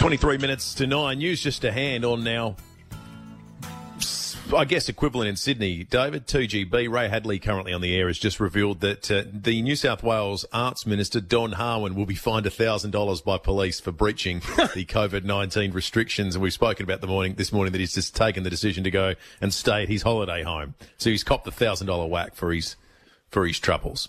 23 minutes to nine. News just a hand on now. I guess equivalent in Sydney. David, 2GB, Ray Hadley currently on the air has just revealed that uh, the New South Wales Arts Minister, Don Harwin, will be fined $1,000 by police for breaching the COVID-19 restrictions. And we've spoken about the morning, this morning that he's just taken the decision to go and stay at his holiday home. So he's copped the $1,000 whack for his for his troubles.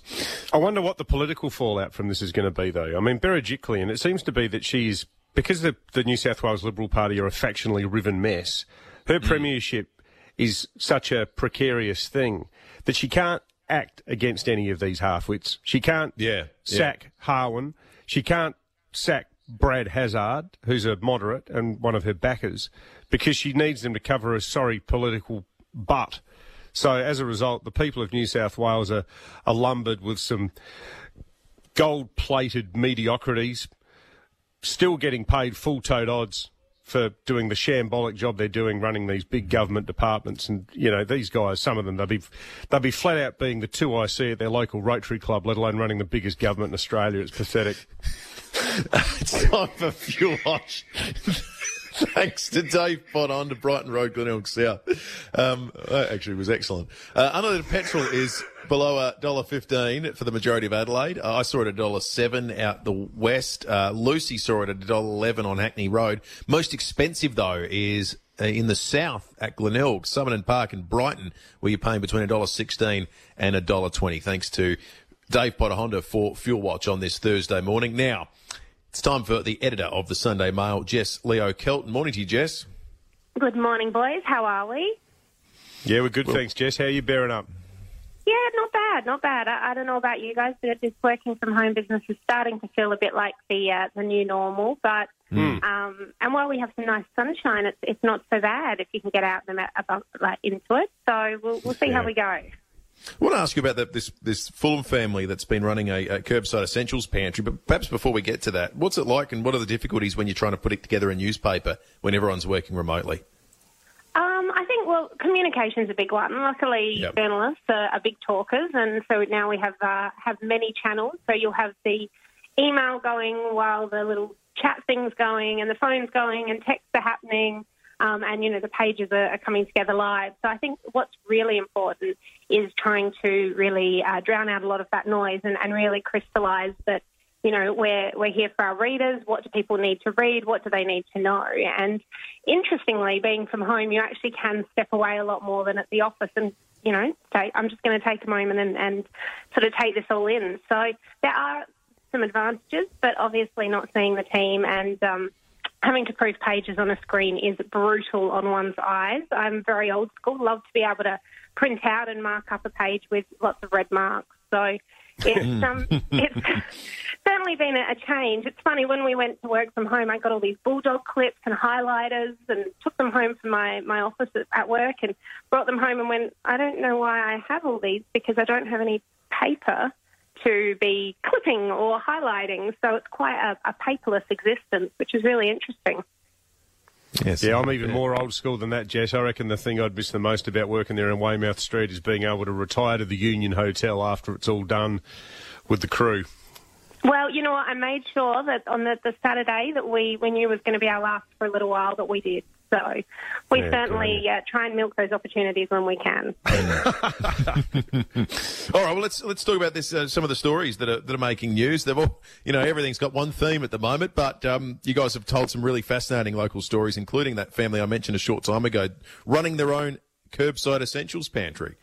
I wonder what the political fallout from this is going to be, though. I mean, Berejiklian, and it seems to be that she's, because the, the New South Wales Liberal Party are a factionally riven mess, her mm. premiership is such a precarious thing that she can't act against any of these half-wits. She can't yeah, sack yeah. Harwin. She can't sack Brad Hazzard, who's a moderate and one of her backers, because she needs them to cover a sorry political butt. So as a result, the people of New South Wales are, are lumbered with some gold-plated mediocrities, still getting paid full-toed odds for doing the shambolic job they're doing, running these big government departments. And you know, these guys, some of them, they'll be they'll be flat out being the 2IC at their local Rotary Club, let alone running the biggest government in Australia. It's pathetic. it's time for fuel watch. Thanks to Dave Potter Honda Brighton Road, Glenelg South. Um, actually, was excellent. Uh, unleaded petrol is below a dollar fifteen for the majority of Adelaide. Uh, I saw it at a dollar seven out the west. Uh, Lucy saw it at a dollar eleven on Hackney Road. Most expensive though is uh, in the south at Glenelg, Somerton Park, and Brighton, where you're paying between a dollar sixteen and a dollar twenty. Thanks to Dave Potter Honda for Fuel Watch on this Thursday morning. Now. It's time for the editor of the Sunday Mail, Jess Leo Kelton. Morning to you, Jess. Good morning, boys. How are we? Yeah, we're good, well, thanks, Jess. How are you bearing up? Yeah, not bad, not bad. I, I, don't know about you guys, but this working from home business is starting to feel a bit like the uh, the new normal. But mm. um, and while we have some nice sunshine, it's it's not so bad if you can get out and about like into it. So we'll we'll see yeah. how we go. I want to ask you about that, this this Fulham family that's been running a, a, curbside essentials pantry. But perhaps before we get to that, what's it like, and what are the difficulties when you're trying to put it together a newspaper when everyone's working remotely? Well, communication's a big one. Luckily, yep. journalists are, are, big talkers, and so now we have uh, have many channels. So you'll have the email going while the little chat thing's going, and the phone's going, and texts are happening um, and you know the pages are, are, coming together live. So I think what's really important is trying to really uh, drown out a lot of that noise and, and really crystallise that you know we're we're here for our readers. What do people need to read? What do they need to know? And interestingly, being from home, you actually can step away a lot more than at the office and you know say I'm just going to take a moment and, and sort of take this all in. So there are some advantages, but obviously not seeing the team and um, having to proof pages on a screen is brutal on one's eyes. I'm very old school, love to be able to print out and mark up a page with lots of red marks. So it's um, it's certainly been a, change. It's funny when we went to work from home, I got all these bulldog clips and highlighters and took them home from my my office at work and brought them home and went. I don't know why I have all these because I don't have any paper to be clipping or highlighting. So it's quite a, a paperless existence, which is really interesting. Yes, yeah, I'm even more old school than that, Jess. I reckon the thing I'd miss the most about working there in Waymouth Street is being able to retire to the Union Hotel after it's all done with the crew. Well, you know what? I made sure that on the, the Saturday that we, we knew was going to be our last for a little while, that we did. So we certainly uh, try and milk those opportunities when we can. All right, well let's let's talk about this. Uh, some of the stories that are that are making news. They've all, you know, everything's got one theme at the moment, but um, you guys have told some really fascinating local stories, including that family I mentioned a short time ago, running their own curbside essentials pantry.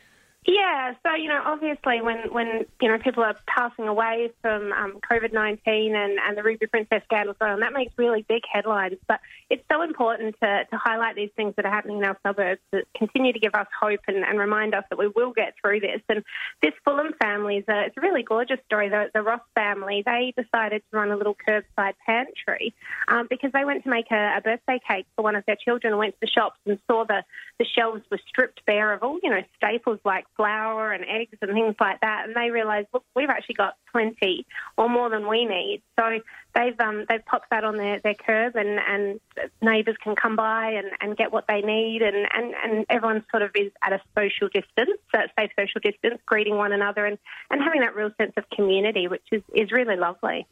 Yeah, so you know, obviously, when when you know people are passing away from um, COVID nineteen and, and the Ruby Princess scandal, so on, that makes really big headlines. But it's so important to, to highlight these things that are happening in our suburbs that continue to give us hope and, and remind us that we will get through this. And this Fulham family is a, it's a really gorgeous story. The, the Ross family they decided to run a little curbside pantry um, because they went to make a, a birthday cake for one of their children and went to the shops and saw the the shelves were stripped bare of all you know staples like flour and eggs and things like that. And they realised, look, we've actually got plenty or more than we need. So they've um, they've popped that on their, their curb, and, and neighbours can come by and, and get what they need, and, and, and everyone sort of is at a social distance, safe social distance, greeting one another, and, and having that real sense of community, which is, is really lovely.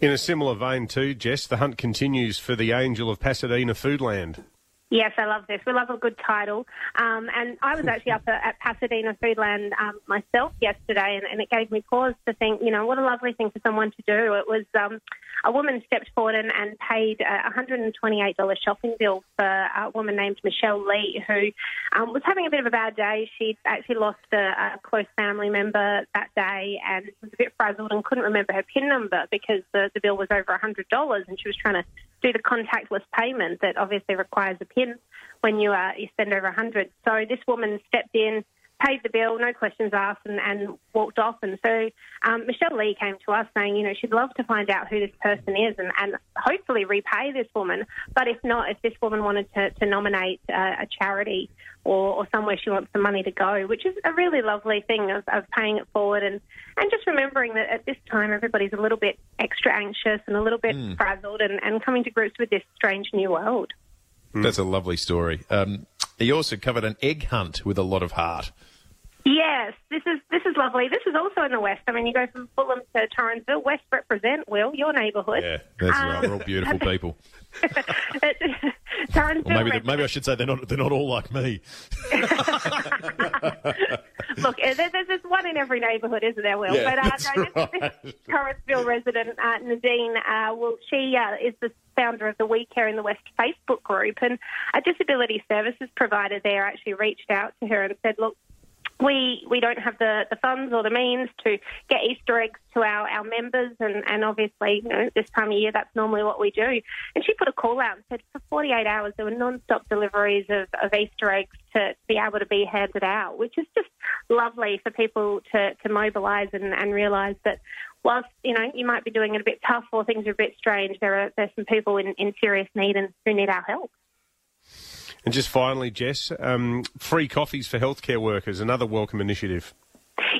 In a similar vein, too, Jess, the hunt continues for the Angel of Pasadena Foodland. Yes, I love this. We love a good title. Um, and I was actually up at, Pasadena Foodland um, myself yesterday, and, and, it gave me pause to think, you know, what a lovely thing for someone to do. It was um, a woman stepped forward and, and paid a $128 shopping bill for a woman named Michelle Lee, who um, was having a bit of a bad day. She'd actually lost a, a close family member that day and was a bit frazzled and couldn't remember her PIN number because the, the bill was over $100 and she was trying to do the contactless payment that obviously requires a PIN when you uh, you spend over 100. So this woman stepped in, paid the bill, no questions asked, and, and walked off. And so um, Michelle Lee came to us saying, you know, she'd love to find out who this person is and, and hopefully repay this woman. But if not, if this woman wanted to, to nominate uh, a charity or, or somewhere she wants the money to go, which is a really lovely thing of, of paying it forward and, and just remembering that at this time everybody's a little bit extra anxious and a little bit mm. frazzled and, and coming to grips with this strange new world. That's a lovely story. Um, he also covered an egg hunt with a lot of heart. Yes, this is this is lovely. This is also in the west. I mean, you go from Fulham to Torrensville. West represent, Will, your neighbourhood. Yeah, that's um, right. We're all beautiful people. Torrensville. Well, maybe, maybe I should say they're not they're not all like me. Look, there's, there's one in every neighbourhood, isn't there, Will? Yeah, but uh, no, right. this, resident uh, Nadine, uh, well, she uh, is the founder of the We Care in the West Facebook group, and a disability services provider there actually reached out to her and said, look we we don't have the, the funds or the means to get Easter eggs to our, our members, and, and obviously, you know, this time of year, that's normally what we do. And she put a call out and said for 48 hours there were non-stop deliveries of, of Easter eggs to, to be able to be handed out, which is just lovely for people to, to mobilise and, and realise that whilst you know you might be doing it a bit tough or things are a bit strange, there are there's some people in, in serious need and who need our help. And just finally, Jess, um, free coffees for healthcare workers, another welcome initiative.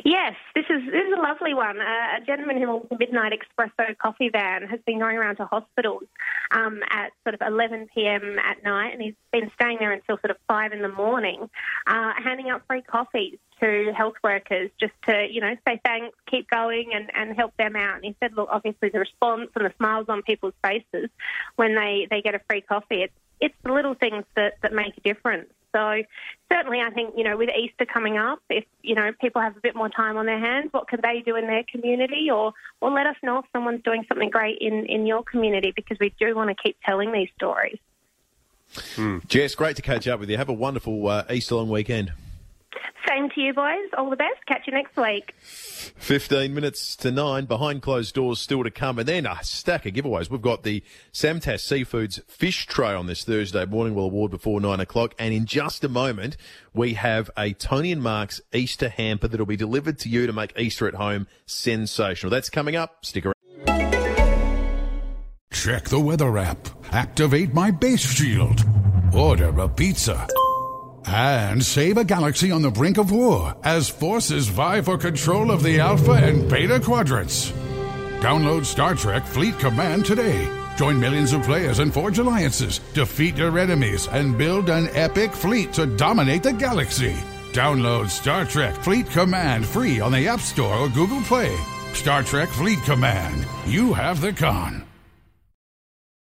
Yes, this is this is a lovely one. Uh, a gentleman who owns a midnight espresso coffee van has been going around to hospitals um, at sort of 11 p.m. at night, and he's been staying there until sort of five in the morning, uh, handing out free coffees to health workers just to you know say thanks, keep going, and, and help them out. And he said, look, obviously the response and the smiles on people's faces when they they get a free coffee, it's it's the little things that, that make a difference. So certainly, I think you know, with Easter coming up, if you know people have a bit more time on their hands, what can they do in their community, or or let us know if someone's doing something great in in your community because we do want to keep telling these stories. Hmm. Jess, great to catch up with you. Have a wonderful uh, Easter long weekend. Same to you, boys. All the best. Catch you next week. 15 minutes to 9. Behind closed doors still to come. And then a stack of giveaways. We've got the Samtass Seafoods fish tray on this Thursday morning. We'll award before 9 o'clock. And in just a moment, we have a Tony and Mark's Easter hamper that'll be delivered to you to make Easter at home sensational. That's coming up. Stick around. Check the weather app. Activate my base shield. Order a pizza and save a galaxy on the brink of war as forces vie for control of the Alpha and Beta quadrants. Download Star Trek Fleet Command today. Join millions of players and forge alliances, defeat your enemies, and build an epic fleet to dominate the galaxy. Download Star Trek Fleet Command free on the App Store or Google Play. Star Trek Fleet Command. You have the con.